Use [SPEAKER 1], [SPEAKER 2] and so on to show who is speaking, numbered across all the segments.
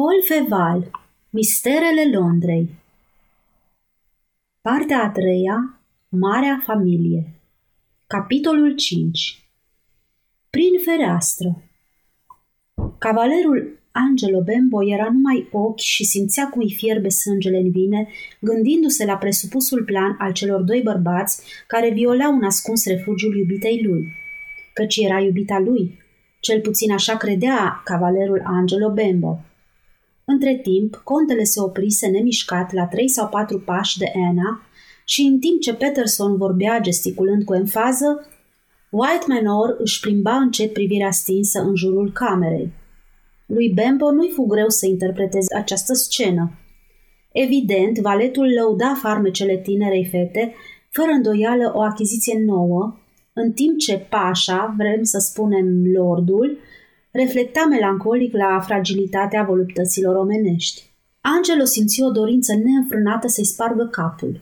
[SPEAKER 1] Paul Feval Misterele Londrei Partea a treia Marea Familie Capitolul 5 Prin fereastră Cavalerul Angelo Bembo era numai ochi și simțea cum îi fierbe sângele în vine, gândindu-se la presupusul plan al celor doi bărbați care violau un ascuns refugiul iubitei lui. Căci era iubita lui, cel puțin așa credea cavalerul Angelo Bembo. Între timp, contele se oprise nemișcat la trei sau patru pași de Anna și în timp ce Peterson vorbea gesticulând cu enfază, White Manor își plimba încet privirea stinsă în jurul camerei. Lui Bembo nu-i fu greu să interpreteze această scenă. Evident, valetul lăuda farmecele tinerei fete, fără îndoială o achiziție nouă, în timp ce Pașa, vrem să spunem lordul, reflecta melancolic la fragilitatea voluptăților omenești. Angelo simți o dorință neînfrânată să-i spargă capul.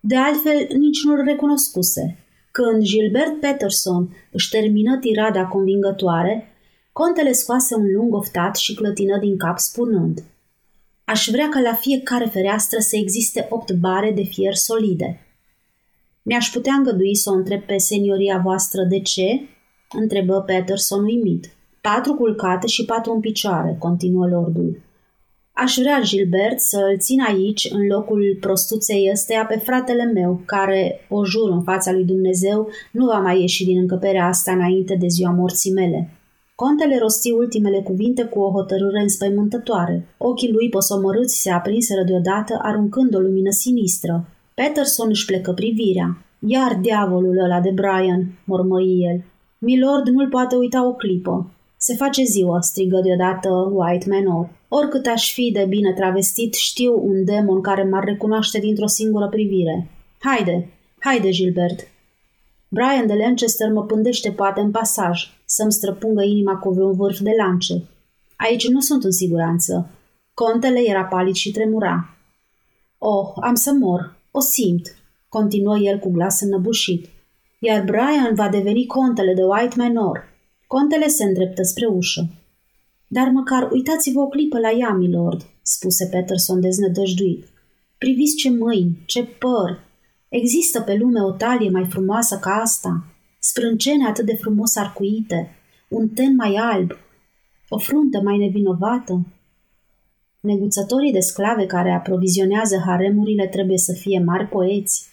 [SPEAKER 1] De altfel, nici nu-l recunoscuse. Când Gilbert Peterson își termină tirada convingătoare, contele scoase un lung oftat și clătină din cap spunând Aș vrea ca la fiecare fereastră să existe opt bare de fier solide. Mi-aș putea îngădui să o întreb pe senioria voastră de ce? întrebă Peterson uimit. Patru culcate și patru în picioare, continuă lordul. Aș vrea, Gilbert, să îl țin aici, în locul prostuței ăsteia, pe fratele meu, care, o jur în fața lui Dumnezeu, nu va mai ieși din încăperea asta înainte de ziua morții mele. Contele rosti ultimele cuvinte cu o hotărâre înspăimântătoare. Ochii lui posomorâți se aprinseră deodată, aruncând o lumină sinistră. Peterson își plecă privirea. Iar diavolul ăla de Brian, mormăi el. Milord nu-l poate uita o clipă. Se face ziua, strigă deodată White Manor. Oricât aș fi de bine travestit, știu un demon care m-ar recunoaște dintr-o singură privire. Haide, haide, Gilbert. Brian de Lancaster mă pândește poate în pasaj, să-mi străpungă inima cu vreun vârf de lance. Aici nu sunt în siguranță. Contele era palid și tremura. Oh, am să mor. O simt, continuă el cu glas înnăbușit. Iar Brian va deveni contele de White Manor. Contele se îndreptă spre ușă. Dar măcar uitați-vă o clipă la ea, milord, spuse Peterson deznădăjduit. Priviți ce mâini, ce păr. Există pe lume o talie mai frumoasă ca asta, sprâncene atât de frumos arcuite, un ten mai alb, o fruntă mai nevinovată. Neguțătorii de sclave care aprovizionează haremurile trebuie să fie mari poeți.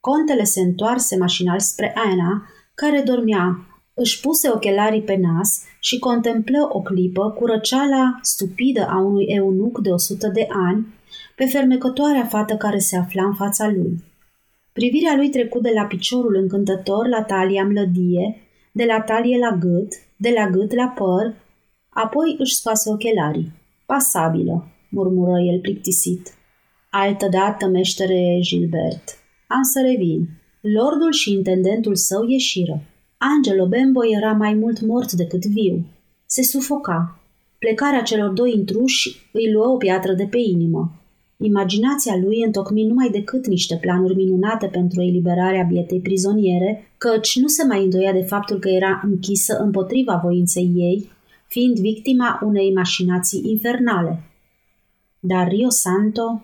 [SPEAKER 1] Contele se întoarse mașinal spre Ana, care dormea își puse ochelarii pe nas și contemplă o clipă cu răceala stupidă a unui eunuc de o sută de ani pe fermecătoarea fată care se afla în fața lui. Privirea lui trecut de la piciorul încântător la talia mlădie, de la talie la gât, de la gât la păr, apoi își scoase ochelarii. Pasabilă, murmură el plictisit. Altădată, meștere Gilbert. Am să revin. Lordul și intendentul său ieșiră. Angelo Bembo era mai mult mort decât viu. Se sufoca. Plecarea celor doi intruși îi luă o piatră de pe inimă. Imaginația lui întocmi numai decât niște planuri minunate pentru eliberarea bietei prizoniere, căci nu se mai îndoia de faptul că era închisă împotriva voinței ei, fiind victima unei mașinații infernale. Dar Rio Santo...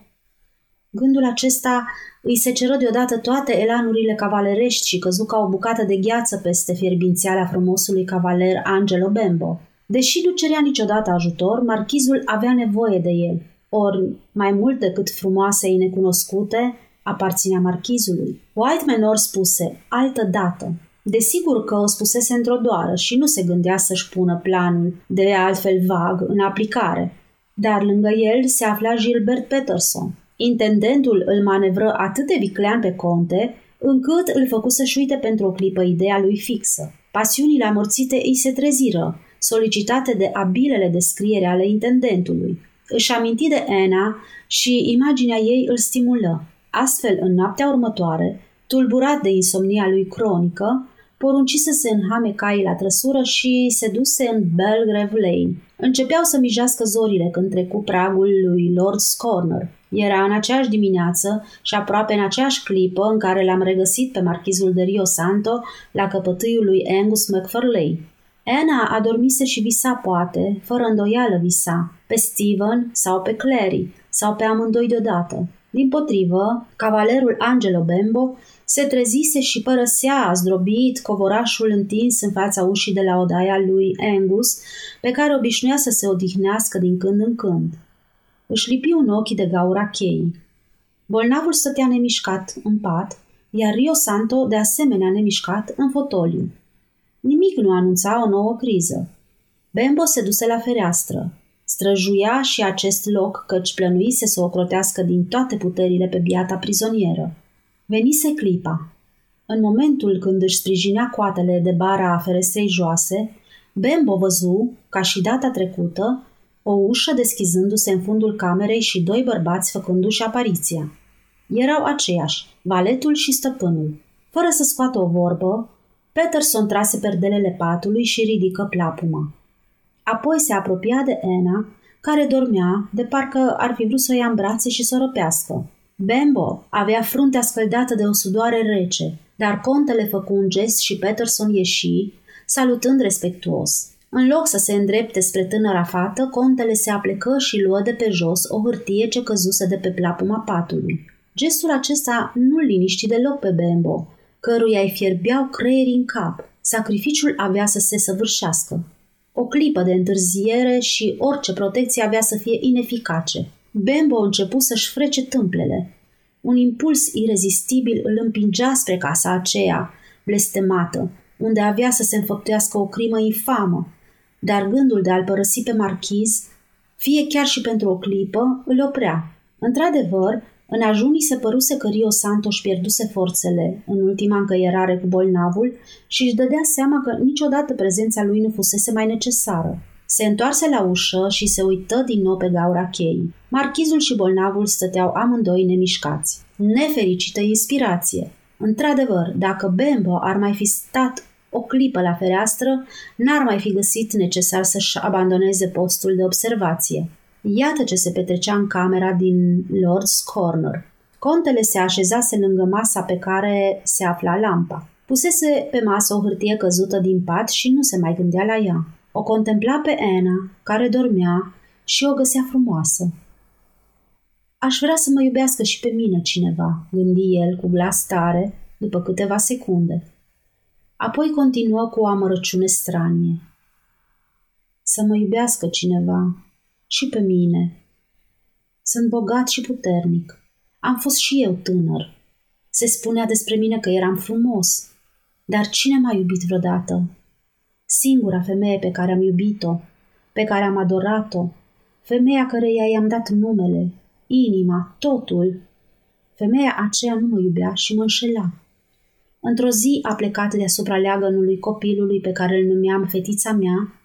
[SPEAKER 1] Gândul acesta îi se ceră deodată toate elanurile cavalerești și căzu ca o bucată de gheață peste fierbințiala frumosului cavaler Angelo Bembo. Deși nu cerea niciodată ajutor, marchizul avea nevoie de el, ori mai mult decât frumoasei necunoscute, aparținea marchizului. White Manor spuse, altă dată. Desigur că o spusese într-o doară și nu se gândea să-și pună planul, de altfel vag, în aplicare. Dar lângă el se afla Gilbert Peterson, Intendentul îl manevră atât de viclean pe conte, încât îl făcu să-și uite pentru o clipă ideea lui fixă. Pasiunile amorțite îi se treziră, solicitate de abilele descriere ale intendentului. Își aminti de Anna și imaginea ei îl stimulă. Astfel, în noaptea următoare, tulburat de insomnia lui cronică, porunci să se înhame caii la trăsură și se duse în Belgrave Lane. Începeau să mijească zorile când trecu pragul lui Lord Scorner. Era în aceeași dimineață și aproape în aceeași clipă în care l-am regăsit pe marchizul de Rio Santo la căpătâiul lui Angus McFarlane. Anna adormise și visa poate, fără îndoială visa, pe Steven sau pe Clary, sau pe amândoi deodată. Din potrivă, cavalerul Angelo Bembo se trezise și părăsea zdrobit covorașul întins în fața ușii de la odaia lui Angus, pe care obișnuia să se odihnească din când în când. Își lipi un ochi de gaura cheii. Bolnavul stătea nemișcat în pat, iar Rio Santo de asemenea nemișcat în fotoliu. Nimic nu anunța o nouă criză. Bembo se duse la fereastră. Străjuia și acest loc căci plănuise să o crotească din toate puterile pe biata prizonieră. Venise clipa. În momentul când își sprijinea coatele de bara a ferestrei joase, Bembo văzu, ca și data trecută, o ușă deschizându-se în fundul camerei și doi bărbați făcându-și apariția. Erau aceiași, valetul și stăpânul. Fără să scoată o vorbă, Peterson trase perdelele patului și ridică plapuma. Apoi se apropia de Ena, care dormea, de parcă ar fi vrut să o ia în brațe și să o răpească. Bembo avea fruntea scăldată de o sudoare rece, dar contele făcu un gest și Peterson ieși, salutând respectuos. În loc să se îndrepte spre tânăra fată, contele se aplecă și luă de pe jos o hârtie ce căzuse de pe plapuma patului. Gestul acesta nu liniști deloc pe Bembo, căruia îi fierbeau creierii în cap. Sacrificiul avea să se săvârșească. O clipă de întârziere și orice protecție avea să fie ineficace. Bembo începu să-și frece tâmplele. Un impuls irezistibil îl împingea spre casa aceea, blestemată, unde avea să se înfăptuiască o crimă infamă, dar gândul de a-l părăsi pe marchiz, fie chiar și pentru o clipă, îl oprea. Într-adevăr, în ajunii se păruse că Rio Santo își pierduse forțele în ultima încăierare cu bolnavul și își dădea seama că niciodată prezența lui nu fusese mai necesară. Se întoarse la ușă și se uită din nou pe gaura cheii. Marchizul și bolnavul stăteau amândoi nemișcați. Nefericită inspirație. Într-adevăr, dacă Bembo ar mai fi stat o clipă la fereastră, n-ar mai fi găsit necesar să-și abandoneze postul de observație. Iată ce se petrecea în camera din Lord's Corner. Contele se așezase lângă masa pe care se afla lampa. Pusese pe masă o hârtie căzută din pat și nu se mai gândea la ea. O contempla pe Anna, care dormea, și o găsea frumoasă. Aș vrea să mă iubească și pe mine cineva, gândi el cu glas tare, după câteva secunde. Apoi continuă cu o amărăciune stranie. Să mă iubească cineva, și pe mine. Sunt bogat și puternic. Am fost și eu tânăr. Se spunea despre mine că eram frumos. Dar cine m-a iubit vreodată? Singura femeie pe care am iubit-o, pe care am adorat-o, femeia căreia i-am dat numele, inima, totul. Femeia aceea nu mă iubea și mă înșela. Într-o zi a plecat deasupra leagănului copilului pe care îl numeam fetița mea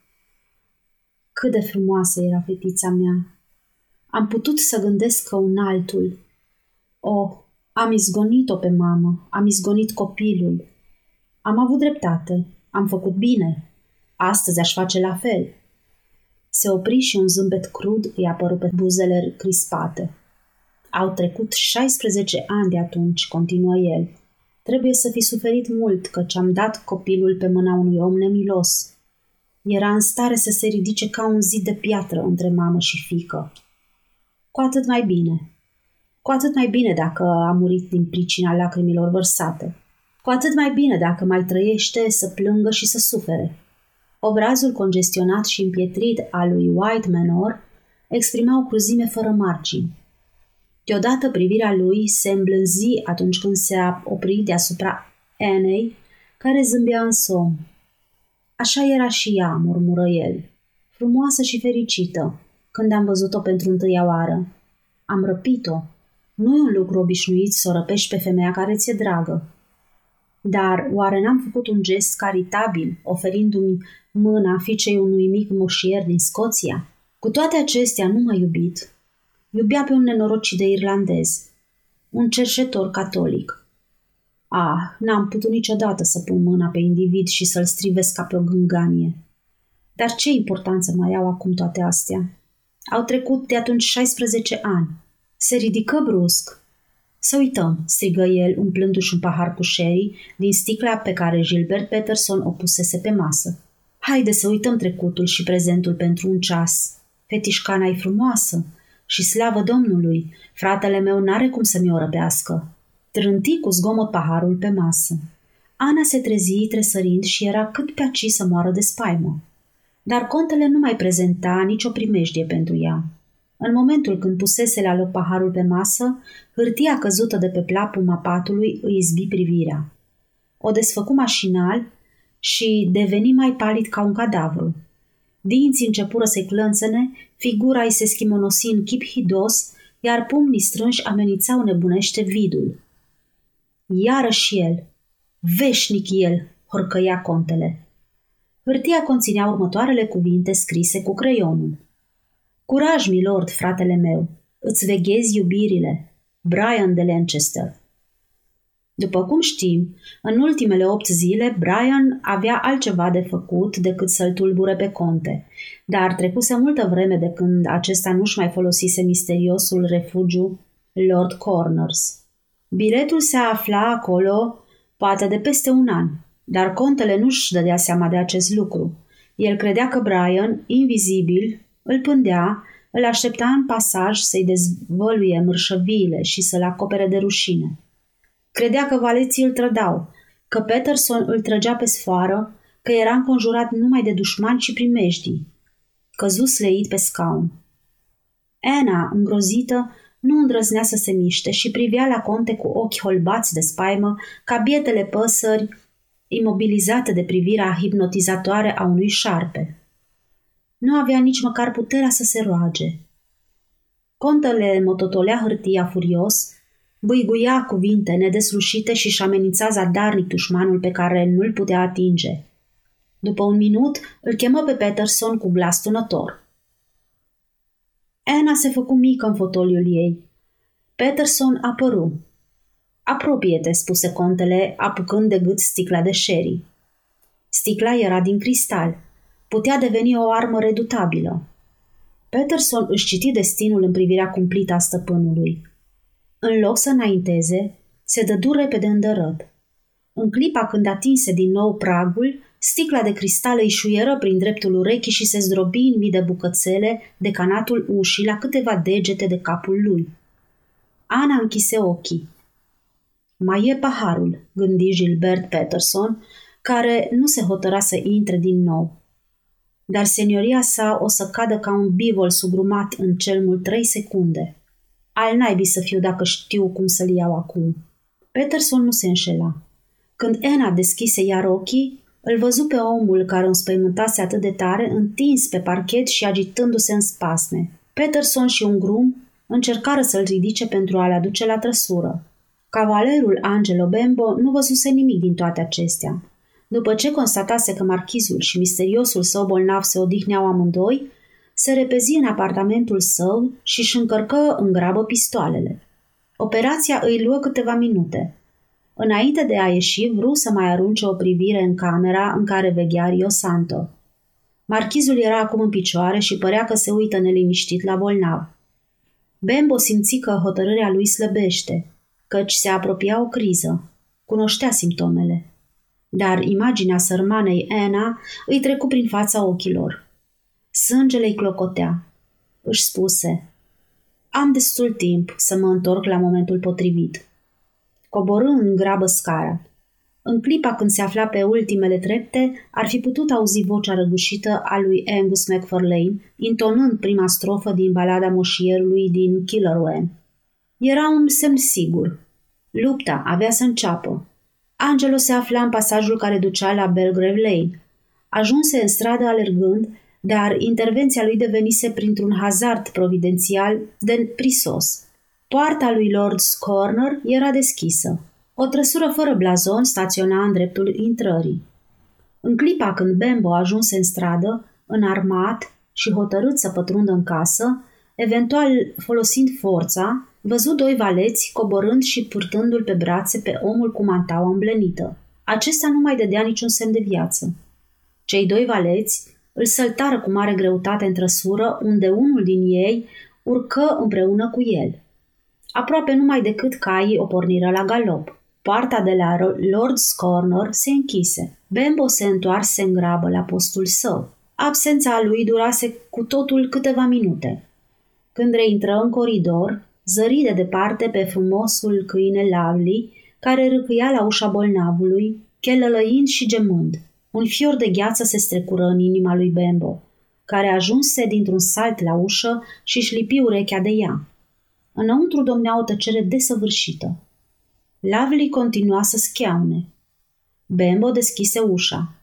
[SPEAKER 1] cât de frumoasă era fetița mea. Am putut să gândesc că un altul. O, am izgonit-o pe mamă, am izgonit copilul. Am avut dreptate, am făcut bine. Astăzi aș face la fel. Se opri și un zâmbet crud îi apăru pe buzele crispate. Au trecut 16 ani de atunci, continuă el. Trebuie să fi suferit mult căci am dat copilul pe mâna unui om nemilos. Era în stare să se ridice ca un zid de piatră între mamă și fică. Cu atât mai bine. Cu atât mai bine dacă a murit din pricina lacrimilor vărsate. Cu atât mai bine dacă mai trăiește să plângă și să sufere. Obrazul congestionat și împietrit al lui White Manor exprima o cruzime fără margini. Deodată privirea lui se îmblânzi atunci când se opri deasupra Anei, care zâmbea în somn. Așa era și ea, murmură el, frumoasă și fericită, când am văzut-o pentru întâia oară. Am răpit-o. Nu e un lucru obișnuit să o răpești pe femeia care ți-e dragă. Dar oare n-am făcut un gest caritabil, oferindu-mi mâna fiicei unui mic moșier din Scoția? Cu toate acestea nu m-a iubit. Iubea pe un nenorocit de irlandez, un cerșetor catolic. Ah, n-am putut niciodată să pun mâna pe individ și să-l strivesc ca pe o gânganie. Dar ce importanță mai au acum toate astea? Au trecut de atunci 16 ani. Se ridică brusc. Să uităm, strigă el, umplându-și un pahar cu sherry din sticla pe care Gilbert Peterson o pusese pe masă. Haide să uităm trecutul și prezentul pentru un ceas. Fetișcana e frumoasă și slavă Domnului, fratele meu n-are cum să mi-o răpească. Trânti cu zgomot paharul pe masă. Ana se trezi tresărind și era cât pe aci să moară de spaimă. Dar contele nu mai prezenta nicio primejdie pentru ea. În momentul când pusese la loc paharul pe masă, hârtia căzută de pe plapuma patului îi izbi privirea. O desfăcu mașinal și deveni mai palid ca un cadavru. Dinții începură să-i clănțene, figura îi se schimonosi în chip hidos, iar pumnii strânși amenințau nebunește vidul. Iarăși el, veșnic el, horcăia contele. Hârtia conținea următoarele cuvinte scrise cu creionul. Curaj, milord, fratele meu, îți veghezi iubirile. Brian de Lancaster. După cum știm, în ultimele opt zile, Brian avea altceva de făcut decât să-l tulbure pe conte, dar trecuse multă vreme de când acesta nu-și mai folosise misteriosul refugiu Lord Corners. Biletul se afla acolo poate de peste un an, dar contele nu-și dădea seama de acest lucru. El credea că Brian, invizibil, îl pândea, îl aștepta în pasaj să-i dezvăluie mărșăviile și să-l acopere de rușine. Credea că valeții îl trădau, că Peterson îl trăgea pe sfoară, că era înconjurat numai de dușmani și primejdii. Căzu sleit pe scaun. Anna, îngrozită, nu îndrăznea să se miște și privea la conte cu ochi holbați de spaimă, ca bietele păsări, imobilizate de privirea hipnotizatoare a unui șarpe. Nu avea nici măcar puterea să se roage. Contele mototolea hârtia furios, băiguia cuvinte nedeslușite și și amenința zadarnic dușmanul pe care nu-l putea atinge. După un minut, îl chemă pe Peterson cu glas tunător. Anna se făcu mică în fotoliul ei. Peterson apăru. Apropie-te, spuse contele, apucând de gât sticla de sherry. Sticla era din cristal. Putea deveni o armă redutabilă. Peterson își citi destinul în privirea cumplită a stăpânului. În loc să înainteze, se dădu repede îndărăt. În clipa când atinse din nou pragul, sticla de cristal îi șuieră prin dreptul urechii și se zdrobi în mii de bucățele de canatul ușii la câteva degete de capul lui. Ana închise ochii. Mai e paharul, gândi Gilbert Peterson, care nu se hotăra să intre din nou. Dar senioria sa o să cadă ca un bivol sugrumat în cel mult trei secunde. Al naibii să fiu dacă știu cum să-l iau acum. Peterson nu se înșela. Când Anna deschise iar ochii, îl văzu pe omul care înspăimântase atât de tare, întins pe parchet și agitându-se în spasme. Peterson și un grum încercară să-l ridice pentru a-l aduce la trăsură. Cavalerul Angelo Bembo nu văzuse nimic din toate acestea. După ce constatase că marchizul și misteriosul său bolnav se odihneau amândoi, se repezi în apartamentul său și își încărcă în grabă pistoalele. Operația îi luă câteva minute. Înainte de a ieși, vreau să mai arunce o privire în camera în care veghea Rio Santo. Marchizul era acum în picioare și părea că se uită neliniștit la bolnav. Bembo simți că hotărârea lui slăbește, căci se apropia o criză. Cunoștea simptomele. Dar imaginea sărmanei Anna îi trecu prin fața ochilor. Sângele îi clocotea. Își spuse, am destul timp să mă întorc la momentul potrivit. Coborâ în grabă scara. În clipa când se afla pe ultimele trepte, ar fi putut auzi vocea răgușită a lui Angus McFarlane, intonând prima strofă din balada moșierului din Killerwen. Era un semn sigur. Lupta avea să înceapă. Angelo se afla în pasajul care ducea la Belgrave Lane. Ajunse în stradă alergând, dar intervenția lui devenise printr-un hazard providențial de prisos. Poarta lui Lord's Corner era deschisă. O trăsură fără blazon staționa în dreptul intrării. În clipa când Bembo ajunse în stradă, înarmat și hotărât să pătrundă în casă, eventual folosind forța, văzut doi valeți coborând și purtându-l pe brațe pe omul cu mantaua îmblenită. Acesta nu mai dădea niciun semn de viață. Cei doi valeți îl săltară cu mare greutate în trăsură, unde unul din ei urcă împreună cu el. Aproape numai decât caii o porniră la galop. Poarta de la Lord's Corner se închise. Bembo se întoarse în grabă la postul său. Absența lui durase cu totul câteva minute. Când reintră în coridor, zări de departe pe frumosul câine Lovely, care râcâia la ușa bolnavului, chelălăind și gemând. Un fior de gheață se strecură în inima lui Bembo, care ajunse dintr-un salt la ușă și își lipi urechea de ea. Înăuntru domnea o tăcere desăvârșită. Lovely continua să schiaune. Bembo deschise ușa.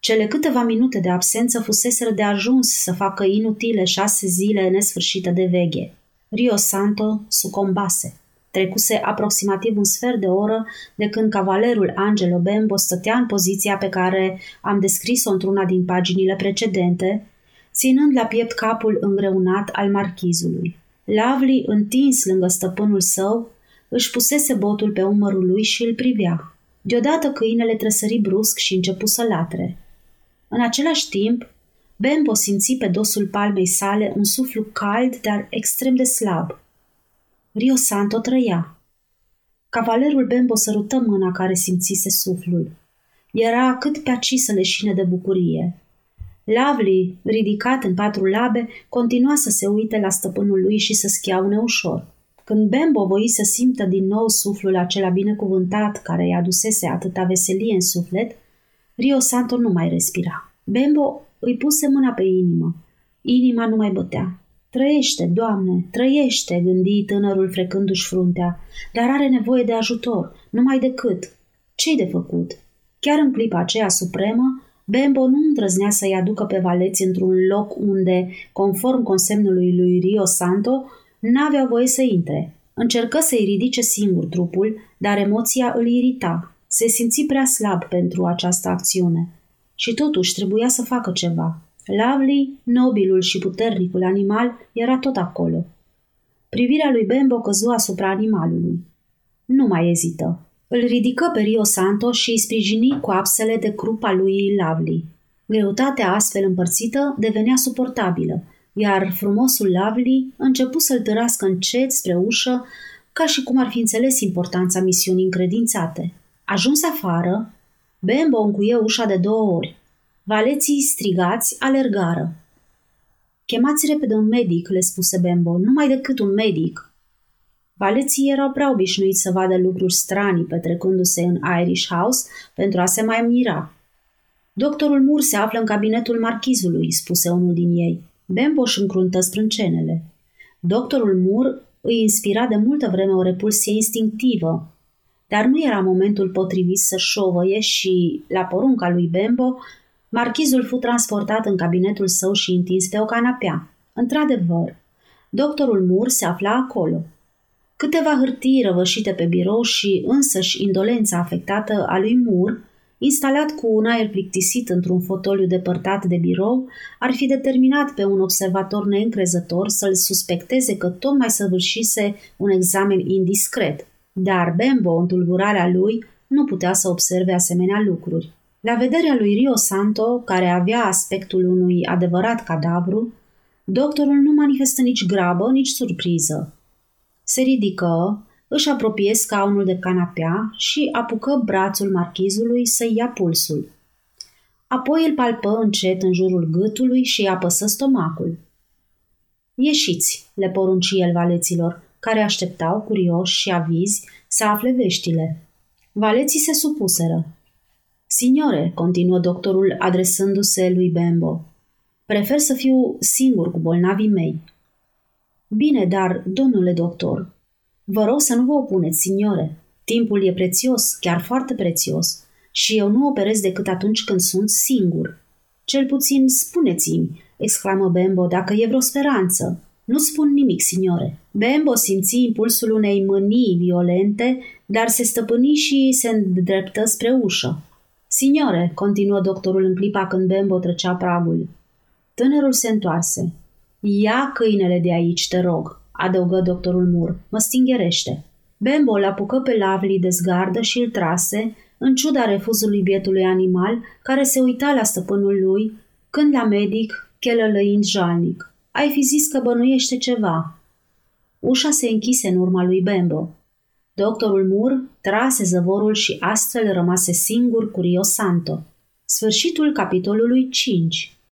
[SPEAKER 1] Cele câteva minute de absență fuseseră de ajuns să facă inutile șase zile nesfârșite de veghe. Rio Santo sucombase. Trecuse aproximativ un sfert de oră de când cavalerul Angelo Bembo stătea în poziția pe care am descris-o într-una din paginile precedente, ținând la piept capul îngreunat al marchizului. Lavli, întins lângă stăpânul său, își pusese botul pe umărul lui și îl privea. Deodată câinele trăsări brusc și începu să latre. În același timp, Bembo simți pe dosul palmei sale un suflu cald, dar extrem de slab. Rio Santo trăia. Cavalerul Bembo sărută mâna care simțise suflul. Era cât pe aci să leșine de bucurie. Lavli, ridicat în patru labe, continua să se uite la stăpânul lui și să schiaune ușor. Când Bembo voi să simtă din nou suflul acela binecuvântat care îi adusese atâta veselie în suflet, Rio Santo nu mai respira. Bembo îi puse mâna pe inimă. Inima nu mai bătea. Trăiește, Doamne, trăiește, gândi tânărul frecându-și fruntea, dar are nevoie de ajutor, numai decât. Ce-i de făcut? Chiar în clipa aceea supremă, Bembo nu îndrăznea să-i aducă pe valeți într-un loc unde, conform consemnului lui Rio Santo, n-avea voie să intre. Încercă să-i ridice singur trupul, dar emoția îl irita. Se simți prea slab pentru această acțiune. Și totuși trebuia să facă ceva. Lovely, nobilul și puternicul animal, era tot acolo. Privirea lui Bembo căzu asupra animalului. Nu mai ezită. Îl ridică pe Rio Santo și îi sprijini cu apsele de crupa lui Lovely. Greutatea astfel împărțită devenea suportabilă, iar frumosul Lovely începu să-l târască încet spre ușă, ca și cum ar fi înțeles importanța misiunii încredințate. Ajuns afară, Bembo încuie ușa de două ori. Valeții strigați alergară. Chemați repede un medic, le spuse Bembo, numai decât un medic. Valeții erau prea obișnuiți să vadă lucruri stranii petrecându-se în Irish House pentru a se mai mira. Doctorul Mur se află în cabinetul marchizului, spuse unul din ei. Bemboș își încruntă sprâncenele. Doctorul Mur îi inspira de multă vreme o repulsie instinctivă, dar nu era momentul potrivit să șovăie și, la porunca lui Bembo, marchizul fu transportat în cabinetul său și întins pe o canapea. Într-adevăr, doctorul Mur se afla acolo. Câteva hârtii răvășite pe birou și însăși indolența afectată a lui Mur instalat cu un aer plictisit într-un fotoliu depărtat de birou, ar fi determinat pe un observator neîncrezător să-l suspecteze că tocmai săvârșise un examen indiscret. Dar Bembo, în tulburarea lui, nu putea să observe asemenea lucruri. La vederea lui Rio Santo, care avea aspectul unui adevărat cadavru, doctorul nu manifestă nici grabă, nici surpriză. Se ridică, își apropie scaunul de canapea și apucă brațul marchizului să ia pulsul. Apoi îl palpă încet în jurul gâtului și îi apăsă stomacul. Ieșiți, le porunci el valeților, care așteptau, curioși și avizi, să afle veștile. Valeții se supuseră. Signore, continuă doctorul adresându-se lui Bembo, prefer să fiu singur cu bolnavii mei. Bine, dar, domnule doctor, Vă rog să nu vă opuneți, signore. Timpul e prețios, chiar foarte prețios, și eu nu operez decât atunci când sunt singur. Cel puțin spuneți-mi, exclamă Bembo, dacă e vreo speranță. Nu spun nimic, signore. Bembo simți impulsul unei mânii violente, dar se stăpâni și se îndreptă spre ușă. Signore, continuă doctorul în clipa când Bembo trecea pragul. Tânărul se întoarse. Ia câinele de aici, te rog adăugă doctorul Mur. Mă stingherește. Bembo l apucă pe Lavli de zgardă și îl trase, în ciuda refuzului bietului animal, care se uita la stăpânul lui, când la medic, chelălăind jalnic. Ai fi zis că bănuiește ceva. Ușa se închise în urma lui Bembo. Doctorul Mur trase zăvorul și astfel rămase singur cu Rio Santo. Sfârșitul capitolului 5